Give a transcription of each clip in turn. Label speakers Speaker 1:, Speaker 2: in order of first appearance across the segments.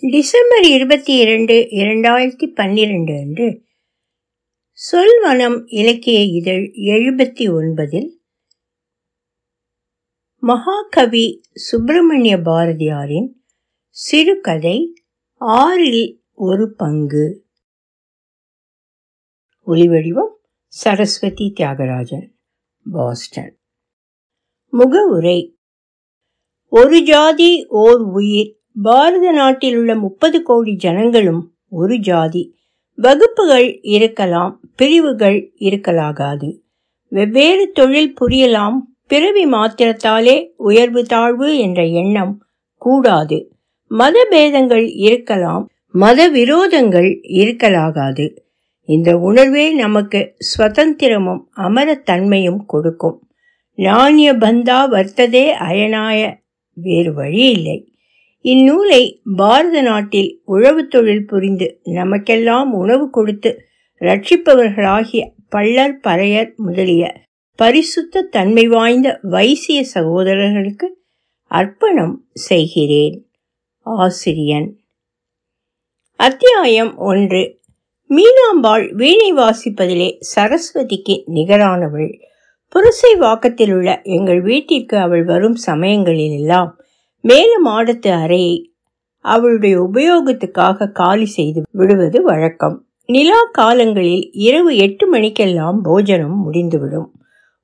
Speaker 1: December இருபத்தி இரண்டு இரண்டாயிரத்தி பன்னிரண்டு அன்று சொல்வனம் இலக்கிய இதழ் எழுபத்தி ஒன்பதில் மகாகவி சுப்பிரமணிய பாரதியாரின் சிறுகதை ஆறில் ஒரு பங்கு. ஒலிவடிவம் சரஸ்வதி தியாகராஜன் பாஸ்டன். முகவுரை ஒரு ஜாதி ஓர் உயிர் பாரத நாட்டில் உள்ள முப்பது கோடி ஜனங்களும் ஒரு ஜாதி. வகுப்புகள் இருக்கலாம் பிரிவுகள் இருக்கலாகாது. வெவ்வேறு தொழில் புரியலாம் பிறவி மாத்திரத்தாலே உயர்வு தாழ்வு என்ற எண்ணம் கூடாது. மத பேதங்கள் இருக்கலாம் மத விரோதங்கள் இருக்கலாகாது. இந்த உணர்வே நமக்கு சுதந்திரமும் அமரத்தன்மையும் கொடுக்கும். நாணய பந்தா வர்த்ததே அயனாய வேறு வழி இல்லை இந்நூலை பாரத நாட்டில் உழவு தொழில் புரிந்து நமக்கெல்லாம் உணவு கொடுத்து ரட்சிப்பவர்களாகிய பள்ளர் பறையர் முதலிய பரிசுத்த தன்மை வாய்ந்த வைசிய சகோதரர்களுக்கு அர்ப்பணம் செய்கிறேன். ஆசிரியன். அத்தியாயம் ஒன்று. மீனாம்பாள் வீணை வாசிப்பதிலே சரஸ்வதிக்கு நிகரானவள். புரசை வாக்கத்தில் உள்ள எங்கள் வீட்டிற்கு அவள் வரும் சமயங்களிலெல்லாம் மேல மாடத்து அறையை அவளுடைய உபயோகத்துக்காக காலி செய்து விடுவது வழக்கம். நிலா காலங்களில் இரவு எட்டு மணிக்கெல்லாம் போஜனம் முடிந்துவிடும்.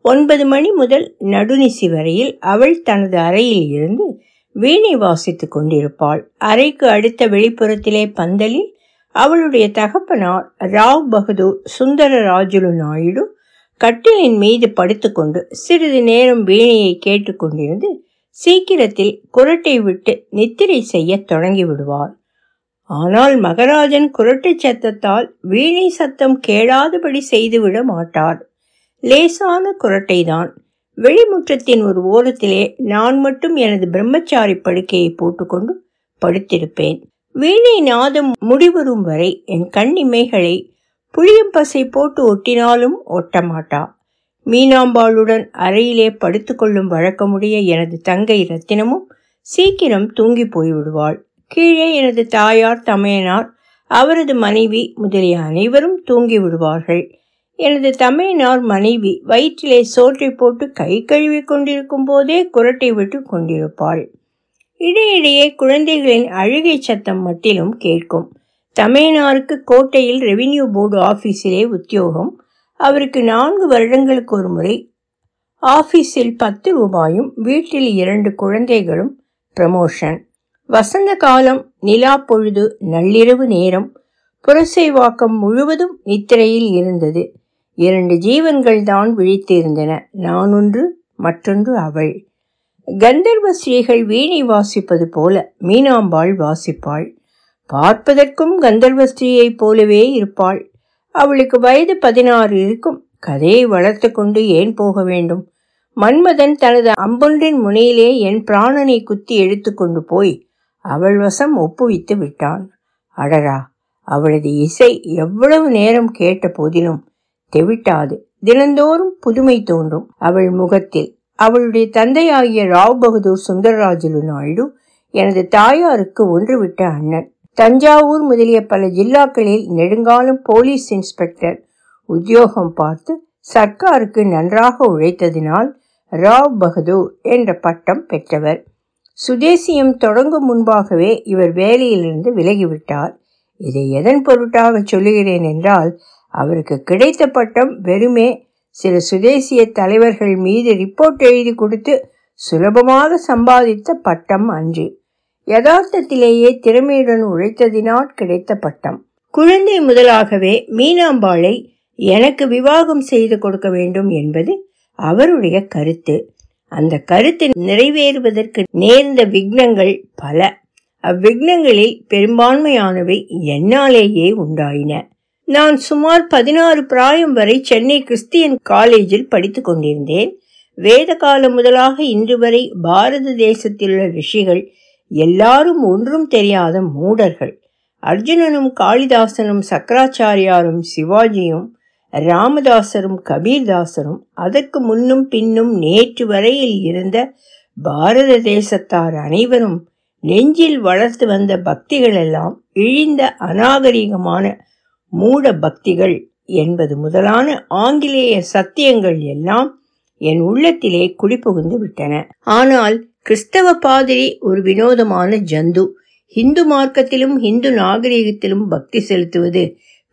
Speaker 1: ஒன்பது மணி முதல் நடுநிசி வரையில் அவள் தனது அறையில் இருந்து வீணை வாசித்துக் கொண்டிருப்பாள். அறைக்கு அடுத்த வெளிப்புறத்திலே பந்தலில் அவளுடைய தகப்பனார் ராவ் பகதூர் சுந்தர ராஜுலு நாயுடு கட்டிலின் மீது படுத்துக்கொண்டு சிறிது நேரம் வீணையை கேட்டுக்கொண்டிருந்து சீக்கிரத்தில் குரட்டை விட்டு நித்திரை செய்ய தொடங்கி விடுவார் ஆனால் மகராஜன் குரட்டை சத்தத்தால் வீணை சத்தம் கேளாதபடி செய்துவிட மாட்டார். லேசான குரட்டைதான். வெளிமுற்றத்தின் ஒரு ஓரத்திலே நான் மட்டும் எனது பிரம்மச்சாரி படுக்கையை போட்டுக்கொண்டு படுத்திருப்பேன். வீணை நாதம் முடிவரும் வரை என் கண்ணிமைகளை புளியம்பசை போட்டு ஒட்டினாலும் ஒட்டமாட்டா. மீனாம்பாளுடன் அறையிலே படுத்துக்கொள்ளும் வழக்கமுடைய எனது தங்கை ரத்தினமும் சீக்கிரம் தூங்கி போய்விடுவாள். கீழே எனது தாயார் தமையனார் அவரது மனைவி முதலிய அனைவரும் தூங்கி விடுவார்கள். எனது தமையனார் மனைவி வயிற்றிலே சோற்றை போட்டு கை கழுவி கொண்டிருக்கும் போதே குரட்டை விட்டு கொண்டிருப்பாள். இடையிடையே குழந்தைகளின் அழுகை சத்தம் மட்டிலும் கேட்கும். தமையனாருக்கு கோட்டையில் ரெவின்யூ போர்டு ஆபீஸிலே உத்தியோகம் அவருக்கு நான்கு வருடங்களுக்கு ஒரு முறை ஆபீஸில் பத்து ரூபாயும் வீட்டில் இரண்டு குழந்தைகளும் ப்ரமோஷன் வசந்த காலம் நிலா பொழுது நள்ளிரவு நேரம் புரசைவாக்கம் முழுவதும் நித்திரையில் இருந்தது. இரண்டு ஜீவன்கள் தான் விழித்து இருந்தன நான் ஒன்று மற்றொன்று அவள். கந்தர்வ ஸ்ரீகள் வீணை வாசிப்பது போல மீனாம்பாள் வாசிப்பாள். பார்ப்பதற்கும் கந்தர்வ ஸ்ரீயைப் போலவே இருப்பாள். அவளுக்கு வயது பதினாறு இருக்கும். கதையை வளர்த்து கொண்டு ஏன் போக வேண்டும்? மன்மதன் தனது அம்பொன்றின் முனையிலே என் பிராணனை குத்தி எடுத்துக்கொண்டு போய் அவள் வசம் ஒப்புவித்து விட்டான். அடரா அவளது இசை எவ்வளவு நேரம் கேட்ட போதிலும் தெவிட்டாது. தினந்தோறும் புதுமை தோன்றும். அவள் முகத்தில் அவளுடைய தந்தையாகிய ராவ் பகதூர் சுந்தரராஜலு நாயுடு எனது தாயாருக்கு ஒன்றுவிட்ட அண்ணன். தஞ்சாவூர் முதலிய பல ஜில்லாக்களில் நெடுங்காலம் போலீஸ் இன்ஸ்பெக்டர் உத்தியோகம் பார்த்து சர்க்காருக்கு நன்றாக உழைத்ததினால் ராவ் பகதூர் என்ற பட்டம் பெற்றவர். சுதேசியம் தொடங்கும் முன்பாகவே இவர் வேலையிலிருந்து விலகிவிட்டார். இதை எதன் பொருட்டாக சொல்லுகிறேன் என்றால் அவருக்கு கிடைத்த பட்டம் வெறுமே சில சுதேசிய தலைவர்கள் மீது ரிப்போர்ட் எழுதி கொடுத்து சுலபமாக சம்பாதித்த பட்டம் அன்று. யதார்த்தத்திலேயே திறமையுடன் உழைத்ததினால் கிடைத்த பட்டம். குழந்தை முதலாகவே மீனாம்பாளை எனக்கு விவாகம் செய்து கொடுக்க வேண்டும் என்பது அவருடைய கருத்து. அந்த கருத்து நிறைவேறுவதற்கு நேர்ந்த விக்னங்கள் பல. அவ்விக்னங்களில் பெரும்பான்மையானவை என்னாலேயே உண்டாயின. நான் சுமார் பதினாறு பிராயம் வரை சென்னை கிறிஸ்டியன் காலேஜில் படித்துக் கொண்டிருந்தேன். வேத காலம் முதலாக இன்று வரை பாரத தேசத்திலுள்ள ரிஷிகள் எல்லாரும் ஒன்றும் தெரியாத மூடர்கள். அர்ஜுனனும் காளிதாசனும் சக்கராச்சாரியாரும் சிவாஜியும் ராமதாசரும் கபீர்தாசரும் அதற்கு முன்னும் பின்னும் நேற்று வரையில் இருந்த பாரத தேசத்தார் அனைவரும் நெஞ்சில் வளர்த்து வந்த பக்திகள் எல்லாம் இழிந்த அநாகரிகமான மூட பக்திகள் என்பது முதலான ஆங்கிலேய சத்தியங்கள் எல்லாம் என் உள்ளத்திலே குடிபுகுந்து விட்டன. ஆனால் கிறிஸ்தவ பாதிரி ஒரு வினோதமான ஜந்து. ஹிந்து மார்க்கத்திலும் ஹிந்து நாகரிகத்திலும் பக்தி செலுத்துவது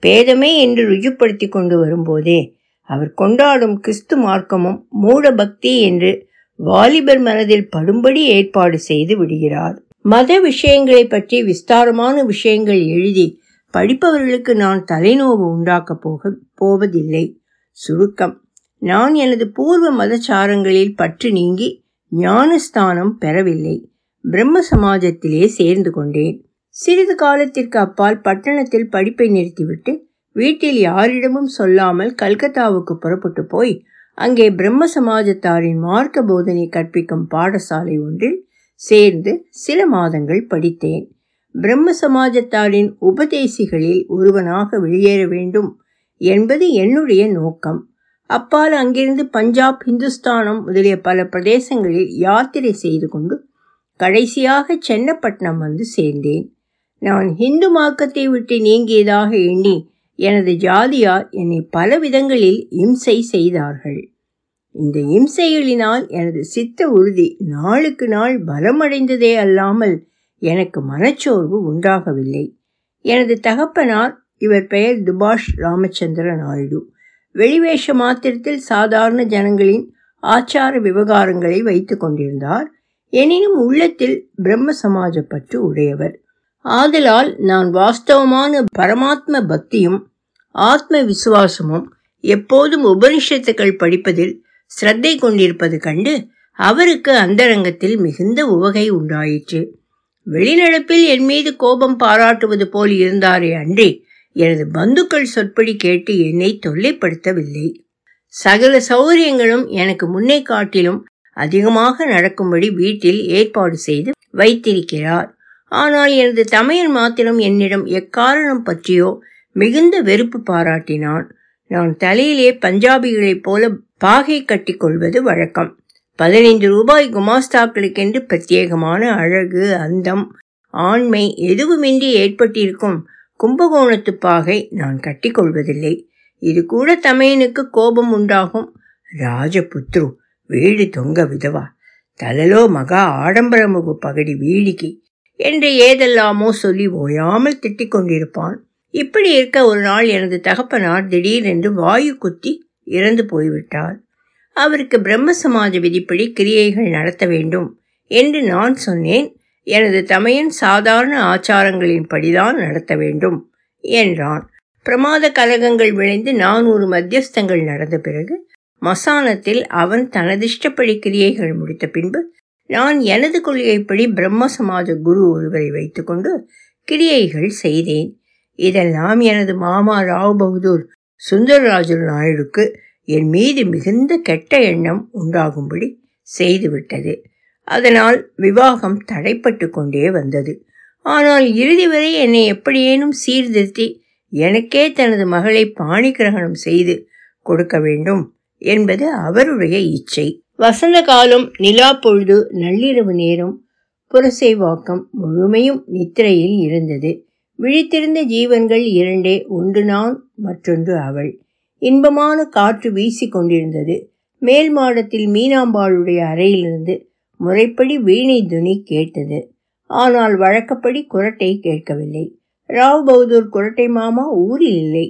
Speaker 1: பேதமே என்று ருஜுப்படுத்தி கொண்டு வரும்போதே அவர் கொண்டாடும் கிறிஸ்து மார்க்கமும் மூட பக்தி என்று வாலிபர் மனதில் படும்படி ஏற்பாடு செய்து விடுகிறார். மத விஷயங்களை பற்றி விஸ்தாரமான விஷயங்கள் எழுதி படிப்பவர்களுக்கு நான் தலைநோவு உண்டாக்கப் போக போவதில்லை. சுருக்கம். நான் எனது பூர்வ மதச்சாரங்களில் பற்று நீங்கி ஞானஸ்தானம் பெறவில்லை. பிரம்ம சமாஜத்திலே சேர்ந்து கொண்டேன். சிறிது காலத்திற்கு அப்பால் பட்டணத்தில் படிப்பை நிறுத்திவிட்டு வீட்டில் யாரிடமும் சொல்லாமல் கல்கத்தாவுக்கு புறப்பட்டு போய் அங்கே பிரம்ம சமாஜத்தாரின் மார்க்க போதனை கற்பிக்கும் பாடசாலை ஒன்றில் சேர்ந்து சில மாதங்கள் படித்தேன். பிரம்ம சமாஜத்தாரின் உபதேசிகளில் ஒருவனாக வெளியேற வேண்டும் என்பது என்னுடைய நோக்கம். அப்பால் அங்கிருந்து பஞ்சாப் இந்துஸ்தானம் முதலிய பல பிரதேசங்களில் யாத்திரை செய்து கொண்டு கடைசியாக சென்னப்பட்டினம் வந்து சேர்ந்தேன். நான் ஹிந்து மார்க்கத்தை விட்டு நீங்கியதாக எண்ணி எனது ஜாதியார் என்னை பல விதங்களில் இம்சை செய்தார்கள். இந்த இம்சைகளினால் எனது சித்த உறுதி நாளுக்கு நாள் பலமடைந்ததே அல்லாமல் எனக்கு மனச்சோர்வு உண்டாகவில்லை. எனது தகப்பனார் இவர் பெயர் துபாஷ் ராமச்சந்திர நாயுடு வெளிவேஷ மாத்திரத்தில் சாதாரண ஜனங்களின் ஆச்சார விவகாரங்களை வைத்து கொண்டிருந்தார். எனினும் உள்ளத்தில் பிரம்ம சமாஜ பற்று உடையவர். ஆதலால் நான் வாஸ்தவமான பரமாத்ம பக்தியும் ஆத்ம விசுவாசமும் எப்போதும் உபனிஷத்துக்கள் படிப்பதில் சிரத்தை கொண்டிருப்பது கண்டு அவருக்கு அந்தரங்கத்தில் மிகுந்த உவகை உண்டாயிற்று. வெளிநடப்பில் என் மீது கோபம் பாராட்டுவது போல் இருந்தாரே அன்றி எனது பந்துக்கள் சொற்படி கேட்டு என்னை தொல்லைப்படுத்தவில்லை. சகல சௌகரியங்களும் எனக்கு முன்னே காட்டிலும் அதிகமாக நடக்கும்படி வீட்டில் ஏற்பாடு செய்து வைத்திருக்கிறார். ஆனால் எனது தமையன் மாத்திரம் என்னிடம் எக்காரணம் பற்றியோ மிகுந்த வெறுப்பு பாராட்டினான். நான் தலையிலே பஞ்சாபிகளைப் போல பாகை கட்டிக்கொள்வது வழக்கம். பதினைந்து ரூபாய் குமாஸ்தாக்களுக்கென்று பிரத்யேகமான அழகு அந்தம் ஆண்மை எதுவுமின்றி ஏற்பட்டிருக்கும் கும்பகோணத்து பாகை நான் கட்டிக்கொள்வதில்லை. இது கூட தமையனுக்கு கோபம் உண்டாகும். ராஜபுத்ரு வீடு தொங்க விதவா. தலலோ மகா ஆடம்பரமுகு பகடி வீடிக்கு என்று ஏதெல்லாமோ சொல்லி ஓயாமல் திட்டிக் கொண்டிருப்பான். இப்படி இருக்க ஒரு நாள் எனது தகப்பனார் திடீரென்று வாயு குத்தி இறந்து போய்விட்டார். அவருக்கு பிரம்ம சமாஜ விதிப்படி கிரியைகள் நடத்த வேண்டும் என்று நான் சொன்னேன். எனது தமையன் சாதாரண ஆச்சாரங்களின்படிதான் நடத்த வேண்டும் என்றான். பிரமாத கலகங்கள் விளைந்து நானூறு மத்தியஸ்தங்கள் நடந்த பிறகு மசானத்தில் அவன் தனதிஷ்டப்படி கிரியைகள் முடித்த பின்பு நான் எனது கொள்கைப்படி பிரம்ம சமாஜ குரு ஒருவரை வைத்துக்கொண்டு கிரியைகள் செய்தேன். இதெல்லாம் எனது மாமா ராவ் பகதூர் சுந்தரராஜு நாயுடுக்கு என் மீது மிகுந்த கெட்ட எண்ணம் உண்டாகும்படி செய்துவிட்டது. அதனால் விவாகம் தடைப்பட்டு கொண்டே வந்தது. ஆனால் இறுதி வரை என்னை எப்படியேனும் சீர்திருத்தி எனக்கே தனது மகளை பாணி கிரகணம் செய்து கொடுக்க வேண்டும் என்பது அவருடைய இச்சை. வசந்த காலம் நிலா பொழுது நள்ளிரவு நேரம் புரசைவாக்கம் முழுமையும் நித்திரையில் இருந்தது. விழித்திருந்த ஜீவன்கள் இரண்டே ஒன்று நான் மற்றொன்று அவள். இன்பமான காற்று வீசி கொண்டிருந்தது. மேல் மாடத்தில் மீனாம்பாளுடைய அறையிலிருந்து முறைப்படி வீணை துணி கேட்டது. ஆனால் வழக்கப்படி குரட்டை கேட்கவில்லை. ராவ் பகதூர் குரட்டை மாமா ஊரில் இல்லை.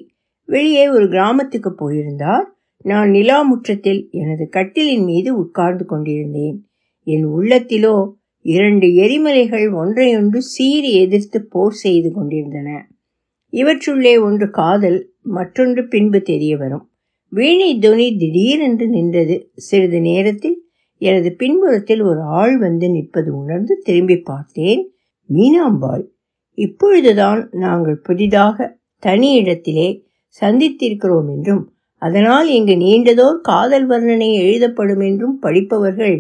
Speaker 1: வெளியே ஒரு கிராமத்துக்கு போயிருந்தார். நான் நிலா முற்றத்தில் எனது கட்டிலின் மீது உட்கார்ந்து கொண்டிருந்தேன். என் உள்ளத்திலோ இரண்டு எரிமலைகள் ஒன்றையொன்று சீறி எதிர்த்து போர் செய்து கொண்டிருந்தன. இவற்றுள்ளே ஒன்று காதல் மற்றொன்று பின்பு தெரிய வரும். வீணை துணி திடீரென்று நின்றது சிறிது நேரத்தில் எனது பின்புறத்தில் ஒரு ஆள் வந்து நிற்பது உணர்ந்து திரும்பி பார்த்தேன் மீனாம்பாள். இப்பொழுதுதான் நாங்கள் புதிதாக தனி இடத்திலே சந்தித்திருக்கிறோம் என்றும் அதனால் இங்கு நீண்டதோர் காதல் வர்ணனை எழுதப்படும் என்றும் படிப்பவர்கள்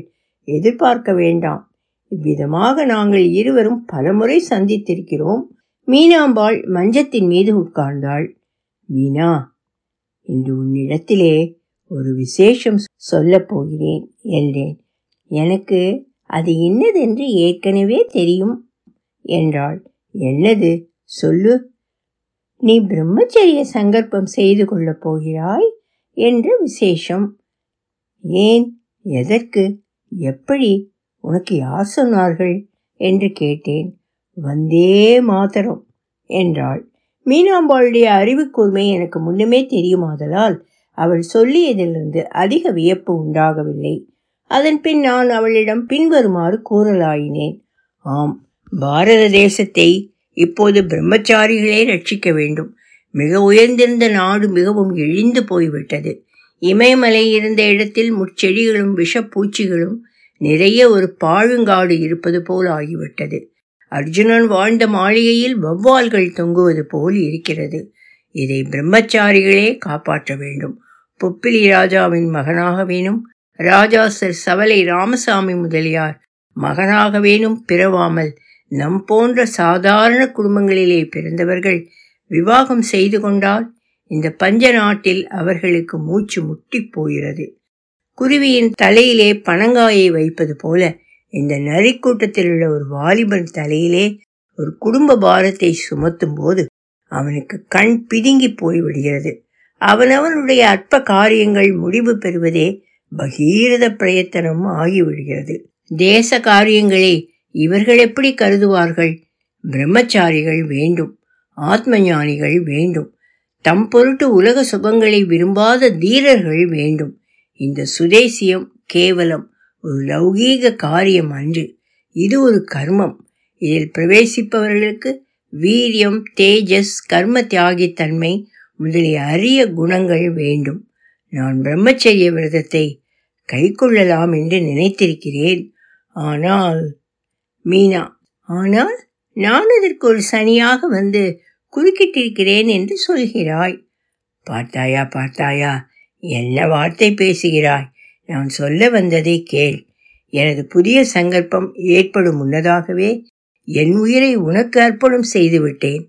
Speaker 1: எதிர்பார்க்க வேண்டாம். இவ்விதமாக நாங்கள் இருவரும் பலமுறை சந்தித்திருக்கிறோம். மீனாம்பாள் மஞ்சத்தின் மீது உட்கார்ந்தாள். மீனா இன்று உன்னிடத்திலே ஒரு விசேஷம் சொல்லப் போகிறேன் என்றேன். எனக்கு அது இன்னதென்று ஏற்கனவே தெரியும் என்றாள். என்னது? சொல்லு. நீ பிரம்மச்சரிய சங்கற்பம் செய்து கொள்ளப் போகிறாய் என்று விசேஷம். ஏன்? எதற்கு? எப்படி? உனக்கு யார் சொன்னார்கள்? என்று கேட்டேன். வந்தே மாதரம் என்றாள். மீனாம்பாளுடைய அறிவு கூர்மை எனக்கு முன்னமே தெரியுமாதலால் அவள் சொல்லியதிலிருந்து அதிக வியப்பு உண்டாகவில்லை. அதன் பின் நான் அவளிடம் பின்வருமாறு கூறலாயினேன். ஆம் பாரத தேசத்தை இப்போது பிரம்மச்சாரிகளே ரட்சிக்க வேண்டும். மிக உயர்ந்திருந்த நாடு மிகவும் இழிந்து போய்விட்டது. இமயமலை இருந்த இடத்தில் முட்செடிகளும் விஷப்பூச்சிகளும் நிறைய ஒரு பாழுங்காடு இருப்பது போல் ஆகிவிட்டது. அர்ஜுனன் வாழ்ந்த மாளிகையில் வௌவால்கள் தொங்குவது போல் இருக்கிறது. இதை பிரம்மச்சாரிகளே காப்பாற்ற வேண்டும். பொப்பிலி ராஜாவின் மகனாக வேணும். ராஜா சர் சவலை ராமசாமி முதலியார் மகனாக வேணும் பிறவாமல் நம் போன்ற சாதாரண குடும்பங்களிலே பிறந்தவர்கள் விவாகம் செய்து கொண்டால் இந்த பஞ்ச நாட்டில் அவர்களுக்கு மூச்சு முட்டி போகிறது. குருவியின் தலையிலே பனங்காயை வைப்பது போல இந்த நரிக்கூட்டத்தில் உள்ள ஒரு வாலிபன் தலையிலே ஒரு குடும்ப பாரத்தை சுமத்தும் போது அவனுக்கு கண் பிதுங்கி போய்விடுகிறது. அவனவனுடைய அற்ப காரியங்கள் முடிவு பெறுவதே பகீரத பிரயத்தனம் ஆகிவிடுகிறது. தேச காரியங்களை இவர்கள் எப்படி கருதுவார்கள்? பிரம்மச்சாரிகள் வேண்டும் ஆத்ம ஞானிகள் வேண்டும் தம் பொருட்டு உலக சுகங்களை விரும்பாத தீரர்கள் வேண்டும். இந்த சுதேசியம் கேவலம் ஒரு லௌகீக காரியம் அன்று. இது ஒரு கர்மம். இதில் பிரவேசிப்பவர்களுக்கு வீரியம் தேஜஸ் கர்ம தியாகித்தன்மை முதலிய அரிய குணங்கள் வேண்டும். நான் பிரம்மச்சரிய விரதத்தை கைக்கொள்ளலாம் என்று நினைத்திருக்கிறேன். ஆனால் மீனா ஆனால் நான் அதற்கு ஒரு சனியாக வந்து குறுக்கிட்டிருக்கிறேன் என்று சொல்கிறாய். பார்த்தாயா பார்த்தாயா என்ன வார்த்தை பேசுகிறாய்? நான் சொல்ல வந்ததை கேள். எனது புதிய சங்கல்பம் ஏற்படும் முன்னதாகவே என் உயிரை உனக்கு அர்ப்பணம் செய்துவிட்டேன்.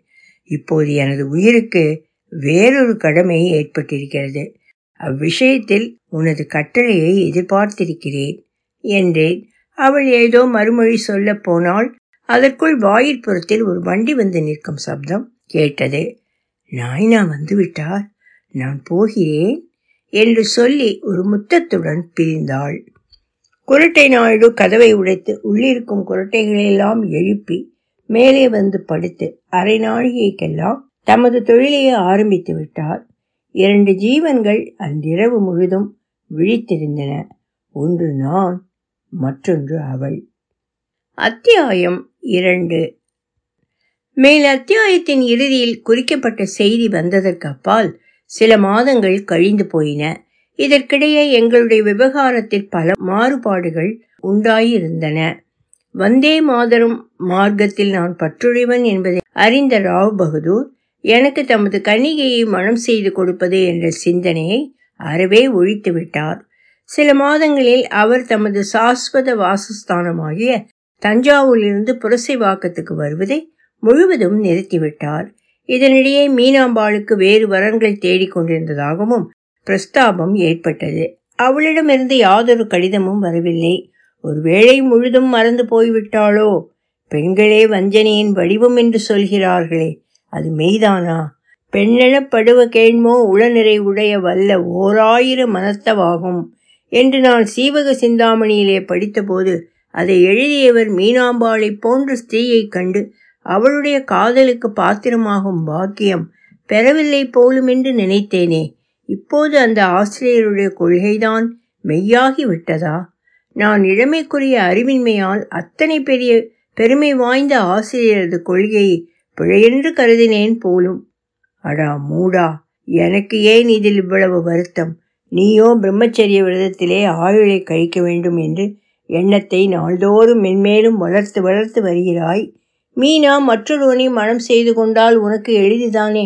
Speaker 1: இப்போது எனது உயிருக்கு வேறொரு கடமை ஏற்பட்டிருக்கிறது. அவ்விஷயத்தில் உனது கட்டளையை எதிர்பார்த்திருக்கிறேன் என்றேன். அவள் ஏதோ மறுமொழி சொல்லப் போனால் அதற்குள் வாயிற்புறத்தில் ஒரு வண்டி வந்து நிற்கும் சப்தம் கேட்டது. நாய்னா வந்துவிட்டார்? நான் போகிறேன் என்று சொல்லி ஒரு முத்தத்துடன் பிரிந்தாள். குரட்டை நாயுடு கதவை உடைத்து உள்ளிருக்கும் குரட்டைகளெல்லாம் எழுப்பி மேலே வந்து படுத்து அரை நாழிகைக்கெல்லாம் தமது தொழிலையே ஆரம்பித்து விட்டார். இரண்டு ஜீவன்கள் அன்றிரவு முழுதும் விழித்திருந்தன. ஒன்று நான் மற்றொன்று அவள். அத்தியாயம் இரண்டு. மேல் அத்தியாயத்தின் இறுதியில் குறிக்கப்பட்ட செய்தி வந்ததற்கு அப்பால் சில மாதங்கள் கழிந்து போயின. இதற்கிடையே எங்களுடைய விவகாரத்தில் பல மாறுபாடுகள் உண்டாயிருந்தன. வந்தே மாதரும் மார்க்கத்தில் நான் பற்றுழிவன் என்பதை அறிந்த ராவ் பகதூர் எனக்கு தமது கன்னிகையை மனம் செய்து கொடுப்பது என்ற சிந்தனையை அறவே ஒழித்து விட்டார் சில மாதங்களில் அவர் தமது சாஸ்வத வாசஸ்தானமாகிய தஞ்சாவூரிலிருந்து புரசைவாக்கத்துக்கு வருவதை முழுவதும் நிறுத்திவிட்டார். இதனிடையே மீனாம்பாளுக்கு வேறு வரன்கள் தேடிக் கொண்டிருந்ததாகவும் பிரஸ்தாபம் ஏற்பட்டது. அவளிடமிருந்து யாதொரு கடிதமும் வரவில்லை. ஒருவேளை முழுதும் மறந்து போய்விட்டாளோ? பெண்களே வஞ்சனையின் வடிவம் என்று சொல்கிறார்களே அது மெய்தானா? பெண்ணெனப்படுவ கேள்மோ உளநிறை உடைய வல்ல ஓராயிரம் மனத்தவாகும் என்று நான் சீவக சிந்தாமணியிலே படித்தபோது அதை எழுதியவர் மீனாம்பாளை போன்ற ஸ்திரீயைக் கண்டு அவளுடைய காதலுக்கு பாத்திரமாகும் பாக்கியம் பெறவில்லை போலும் என்று நினைத்தேனே. இப்போது அந்த ஆசிரியருடைய கொள்கைதான் மெய்யாகி விட்டதா? நான் இளமைக்குரிய அறிவின்மையால் அத்தனை பெரிய பெருமை வாய்ந்த ஆசிரியரது கொள்கையை பிழையென்று கருதினேன் போலும். அடா மூடா எனக்கு ஏன் இதில் இவ்வளவு வருத்தம்? நீயோ பிரம்மச்சரிய விரதத்திலே ஆயுளை கழிக்க வேண்டும் என்று எண்ணத்தை நாள்தோறும் மென்மேலும் வளர்த்து வளர்த்து வருகிறாய். மீனா மற்றொருவனை மனம் செய்து கொண்டால் உனக்கு எளிதுதானே?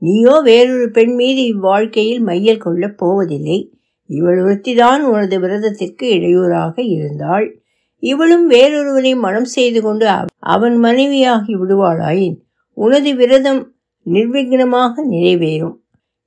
Speaker 1: நீயோ வேறொரு பெண் மீது இவ்வாழ்க்கையில் மையல் கொள்ளப் போவதில்லை. இவள் ஒருத்திதான் உனது விரதத்திற்கு இடையூறாக இருந்தாள். இவளும் வேறொருவனை மனம் செய்து கொண்டு அவன் மனைவியாகி விடுவாளாயின் உனது விரதம் நிர்விக்னமாக நிறைவேறும்.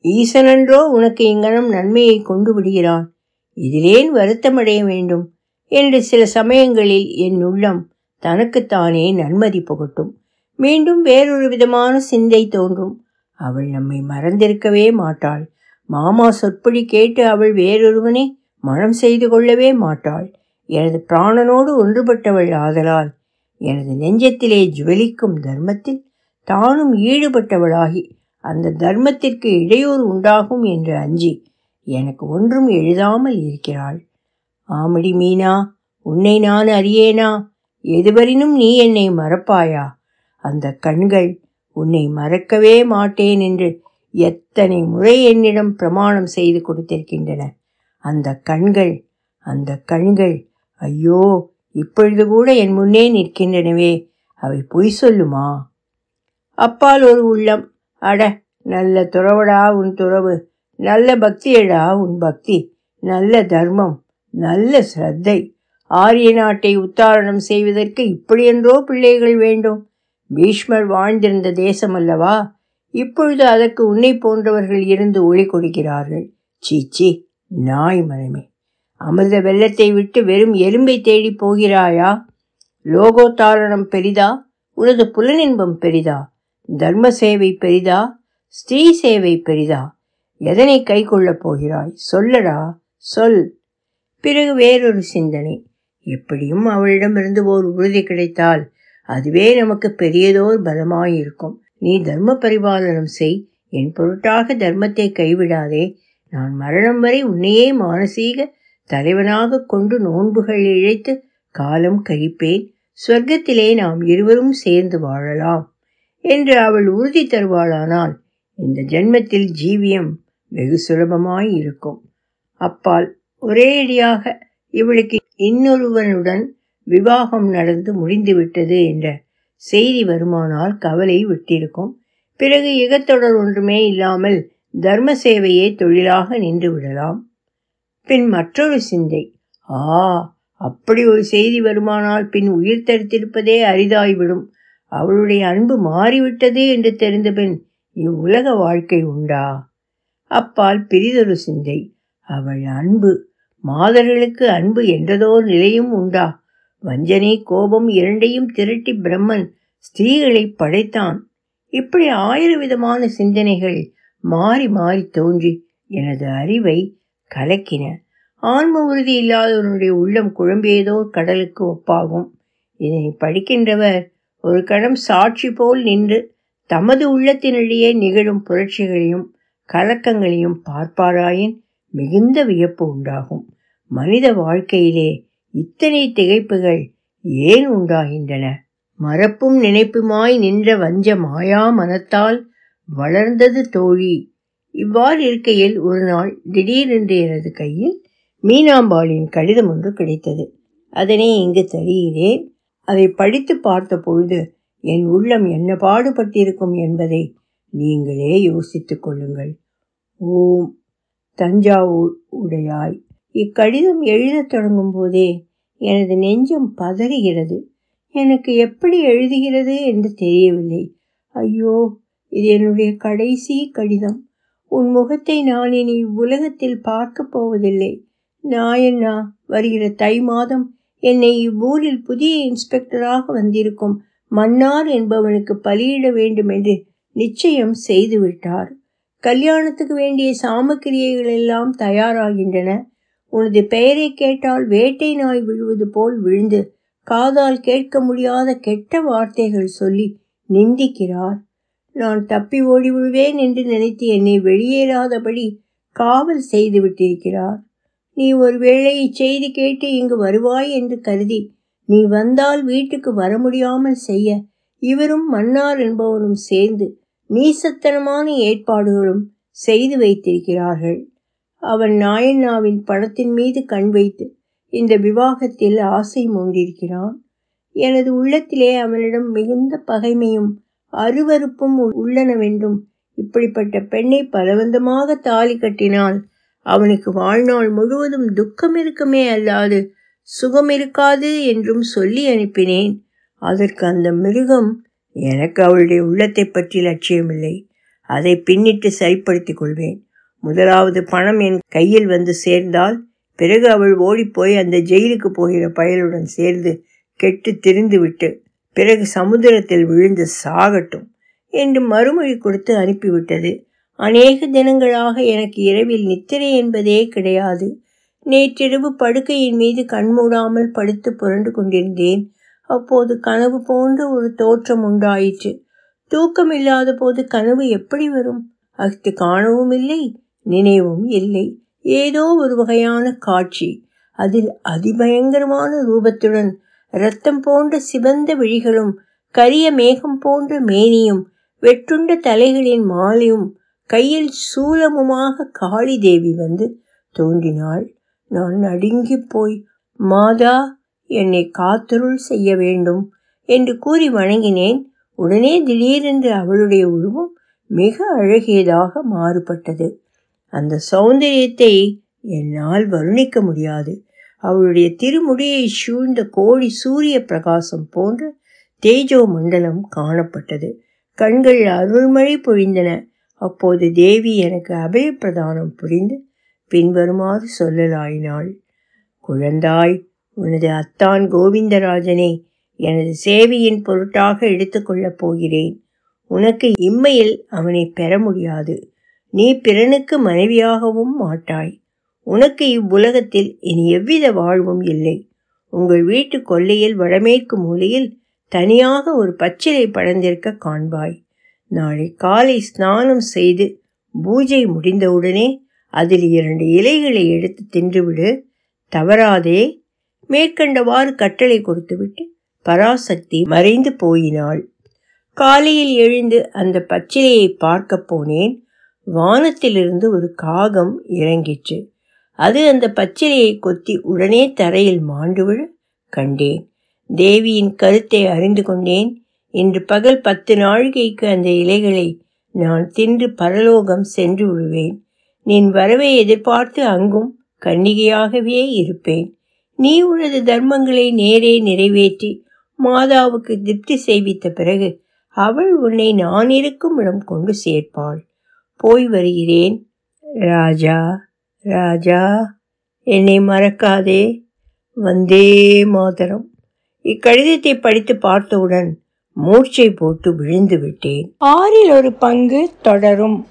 Speaker 1: ஈசனன்றோ உனக்கு இங்கனம் நன்மையை கொண்டு விடுகிறான். இதிலேன் வருத்தமடைய வேண்டும். என்று சில சமயங்களில் என் உள்ளம் தனக்குத்தானே நன்மதி புகட்டும். மீண்டும் வேறொரு விதமான சிந்தை தோன்றும். அவள் நம்மை மறந்திருக்கவே மாட்டாள். மாமா சொற்படி கேட்டு அவள் வேறொருவனை மனம் செய்து கொள்ளவே மாட்டாள். எனது பிராணனோடு ஒன்றுபட்டவள் ஆதலால் எனது நெஞ்சத்திலே ஜுவலிக்கும் தர்மத்தில் தானும் ஈடுபட்டவளாகி அந்த தர்மத்திற்கு இடையூறு உண்டாகும் என்று அஞ்சி எனக்கு ஒன்றும் எழுதாமல் இருக்கிறாள். ஆமடி மீனா உன்னை நான் அறியேனா? எதுவரினும் நீ என்னை மறப்பாயா? அந்த கண்கள் உன்னை மறக்கவே மாட்டேன் என்று எத்தனை முறை என்னிடம் பிரமாணம் செய்து கொடுத்திருக்கின்றன. அந்த கண்கள் அந்த கண்கள் ஐயோ இப்பொழுது கூட என் முன்னே நிற்கின்றனவே அவை பொய் சொல்லுமா? அப்பால் ஒரு உள்ளம் அட நல்ல துறவடா உன் துறவு நல்ல பக்தியடா உன் பக்தி நல்ல தர்மம் நல்ல சிரத்தை ஆரிய நாட்டை உத்தாரணம் செய்வதற்கு இப்படியென்றோ பிள்ளைகள் வேண்டும். பீஷ்மர் வாழ்ந்திருந்த தேசம் அல்லவா இப்பொழுது அதற்கு உன்னை போன்றவர்கள் இருந்து ஒளி கொடுக்கிறார்கள். சீச்சி நாய் மனமே அமிர்த வெள்ளத்தை விட்டு வெறும் எலும்பை தேடி போகிறாயா? லோகோத்தாரணம் பெரிதா? உனது புலனின்பம் பெரிதா? தர்ம சேவை பெரிதா? ஸ்ரீ சேவை பெரிதா? எதனை கை கொள்ளப் போகிறாய்? சொல்லடா சொல். பிறகு வேறொரு சிந்தனை. எப்படியும் அவளிடமிருந்து ஓர் உறுதி கிடைத்தால் அதுவே நமக்கு பெரியதோர் பலமாயிருக்கும். நீ தர்ம பரிபாலனம் செய். என் பொருட்டாக தர்மத்தை கைவிடாதே. நான் மரணம் வரை உன்னையே மானசீக தலைவனாக கொண்டு நோன்புகள் இழைத்து காலம் கழிப்பேன். சொர்க்கத்திலே நாம் இருவரும் சேர்ந்து வாழலாம் என்று அவள் உறுதி தருவாளானால் இந்த ஜென்மத்தில் ஜீவியம் வெகு சுலபமாய் இருக்கும் அப்பால் ஒரேடியாக இவளுக்கு இன்னொருவனுடன் விவாகம் நடந்து முடிந்துவிட்டது என்ற செய்தி வருமானால் கவலை விட்டிருக்கும். பிறகு இகத்தொடர் ஒன்றுமே இல்லாமல் தர்ம சேவையே தொழிலாக நின்று விடலாம். பின் மற்றொரு சிந்தை. ஆ அப்படி ஒரு செய்தி வருமானால் பின் உயிர் தரித்திருப்பதே அரிதாய்விடும். அவளுடைய அன்பு மாறிவிட்டது என்று தெரிந்த பின் இவ்வுலக வாழ்க்கை உண்டா? அப்பால் பிரிதொரு சிந்தை. அவள் அன்பு. மாதர்களுக்கு அன்பு என்றதோர் நிலையும் உண்டா? வஞ்சனை கோபம் இரண்டையும் திரட்டி பிரம்மன் ஸ்திரீகளை படைத்தான். இப்படி ஆயிரம் விதமான சிந்தனைகள் மாறி மாறி தோன்றி எனது அறிவை கலக்கின. ஆன்ம உறுதி இல்லாதவனுடைய உள்ளம் குழம்பியதோர் கடலுக்கு ஒப்பாகும். இதனை படிக்கின்றவர் ஒரு கணம் சாட்சி போல் நின்று தமது உள்ளத்தினிடையே நிகழும் புரட்சிகளையும் கலக்கங்களையும் பார்ப்பாராயின் மிகுந்த வியப்பு உண்டாகும். மனித வாழ்க்கையிலே இத்தனை திகைப்புகள் ஏன் உண்டாகின்றன? மறப்பும் நினைப்புமாய் நின்ற வஞ்ச மாயா மனத்தால் வளர்ந்தது தோழி. இவ்வாறு இருக்கையில் ஒரு நாள் திடீரென்று எனது கையில் மீனாம்பாளின் கடிதம் ஒன்று கிடைத்தது. அதனை இங்கு தருகிறேன். அதை படித்து பார்த்த பொழுது என் உள்ளம் என்ன பாடுபட்டிருக்கும் என்பதை நீங்களே யோசித்துக் கொள்ளுங்கள். ஓம் தஞ்சாவூர் உடையாய். இக்கடிதம் எழுதத் தொடங்கும் போதே எனது நெஞ்சம் பதறுகிறது. எனக்கு எப்படி எழுதுகிறது என்று தெரியவில்லை. ஐயோ இது என்னுடைய கடைசி கடிதம். உன் முகத்தை நான் இனி இவ்வுலகத்தில் பார்க்கப் போவதில்லை. நாயண்ணா வருகிற தை மாதம் என்னை இவ்வூரில் புதிய இன்ஸ்பெக்டராக வந்திருக்கும் மன்னார் என்பவனுக்கு பலியிட வேண்டும் என்று நிச்சயம் செய்துவிட்டார். கல்யாணத்துக்கு வேண்டிய சாமக்கிரியைகள் எல்லாம் தயாராகின்றன. உனது பெயரை கேட்டால் வேட்டை நாய் விழுவது போல் விழுந்து காதால் கேட்க முடியாத கெட்ட வார்த்தைகள் சொல்லி நிந்திக்கிறார். நான் தப்பி ஓடி விழுவேன் என்று நினைத்து என்னை வெளியேறாதபடி காவல் செய்து விட்டிருக்கிறார். நீ ஒருவேளை இச்செய்தி கேட்டு இங்கு வருவாய் என்று கருதி நீ வந்தால் வீட்டுக்கு வர முடியாமல் செய்ய இவரும் மன்னார் என்பவனும் சேர்ந்து நீசத்தனமான ஏற்பாடுகளும் செய்து வைத்திருக்கிறார்கள். அவன் நாயண்ணாவின் படத்தின் மீது கண் வைத்து இந்த விவாகத்தில் ஆசை மூண்டிருக்கிறான் எனது உள்ளத்திலே அவனிடம் மிகுந்த பகைமையும் அருவருப்பும் உள்ளனவென்றும் இப்படிப்பட்ட பெண்ணை பலவந்தமாக தாலி கட்டினால் அவனுக்கு வாழ்நாள் முழுவதும் துக்கம் இருக்குமே அல்லாது சுகம் இருக்காது என்றும் சொல்லி அனுப்பினேன். அதற்கு அந்த மிருகம் எனக்கு அவளுடைய உள்ளத்தை பற்றி லட்சியமில்லை. அதை பின்னிட்டு சரிப்படுத்திக் கொள்வேன். முதலாவது பணம் என் கையில் வந்து சேர்ந்தால் பிறகு அவள் ஓடிப்போய் அந்த ஜெயிலுக்கு போகிற பயலுடன் சேர்ந்து கெட்டு திரிந்துவிட்டு பிறகு சமுத்திரத்தில் விழுந்து சாகட்டும் என்று மறுமொழி கொடுத்து அனுப்பிவிட்டது. அநேக தினங்களாக எனக்கு இரவில் நித்திரை என்பதே கிடையாது. நேற்றிரவு படுக்கையின் மீது கண்மூடாமல் படுத்து புரண்டு கொண்டிருந்தேன். அப்போது கனவு போன்ற ஒரு தோற்றம் உண்டாயிற்று. தூக்கம் இல்லாத போது கனவு எப்படி வரும்? அஃது காணவும் இல்லை நினைவும் இல்லை. ஏதோ ஒரு வகையான காட்சி அதில் அதிபயங்கரமான ரூபத்துடன் இரத்தம் போன்ற சிவந்த விழிகளும் கரிய மேகம் போன்ற மேனியும் வெட்டுண்ட தலைகளின் மாலையும் கையில் சூலமுமாக காளி தேவி வந்து தோன்றினாள். நான் நடுங்கி போய் மாதா என்னை காத்தருள் செய்ய வேண்டும் என்று கூறி வணங்கினேன். உடனே திடீரென்று அவளுடைய உருவம் மிக அழகியதாக மாறுபட்டது. அந்த சௌந்தரியத்தை என்னால் வர்ணிக்க முடியாது. அவளுடைய திருமுடியை சூழ்ந்த கோடி சூரிய பிரகாசம் போன்ற தேஜோ மண்டலம் காணப்பட்டது. கண்கள் அருள்மழை பொழிந்தன. அப்போது தேவி எனக்கு அபயப்பிரதானம் புரிந்து பின்வருமாறு சொல்லலாயினாள். குழந்தாய் உனது அத்தான் கோவிந்தராஜனை எனது சேவையின் பொருட்டாக எடுத்துக்கொள்ளப் போகிறேன். உனக்கு இம்மையில் அவனை பெற முடியாது. நீ பிறனுக்கு மனைவியாகவும் மாட்டாய். உனக்கு இவ்வுலகத்தில் இனி எவ்வித வாழ்வும் இல்லை. உங்கள் வீட்டு கொல்லையில் வடமேற்கு மூலையில் தனியாக ஒரு பச்சிலை படர்ந்திருக்க காண்பாய். நாளை காலை ஸ்நானம் செய்து பூஜை முடிந்தவுடனே அதில் இரண்டு இலைகளை எடுத்து தின்றுவிடு. தவறாதே. மேற்கண்டவாறு கட்டளை கொடுத்துவிட்டு பராசக்தி மறைந்து போயினாள். காலையில் எழுந்து அந்த பச்சிலையை பார்க்கப் போனேன். வானத்திலிருந்து ஒரு காகம் இறங்கிற்று. அது அந்த பச்சிலையை கொத்தி உடனே தரையில் மாண்டு விழ கண்டேன். தேவியின் கருத்தை அறிந்து கொண்டேன். இன்று பகல் பத்து நாழிகைக்கு அந்த இலைகளை நான் தின்று பரலோகம் சென்று விடுவேன். நின் வரவை எதிர்பார்த்து அங்கும் கன்னிகையாகவே இருப்பேன். நீ உனது தர்மங்களை நேரே நிறைவேற்றி மாதாவுக்கு திருப்தி செய்வித்த பிறகு அவள் உன்னை நான் இருக்கும் இடம் கொண்டு சேர்ப்பாள். போய் வருகிறேன். ராஜா ராஜா என்னை மறக்காதே. வந்தே மாதரம். இக்கடிதத்தை படித்து பார்த்தவுடன் மூர்ச்சை போட்டு விழுந்து விட்டேன். ஆறில் ஒரு பங்கு தொடரும்.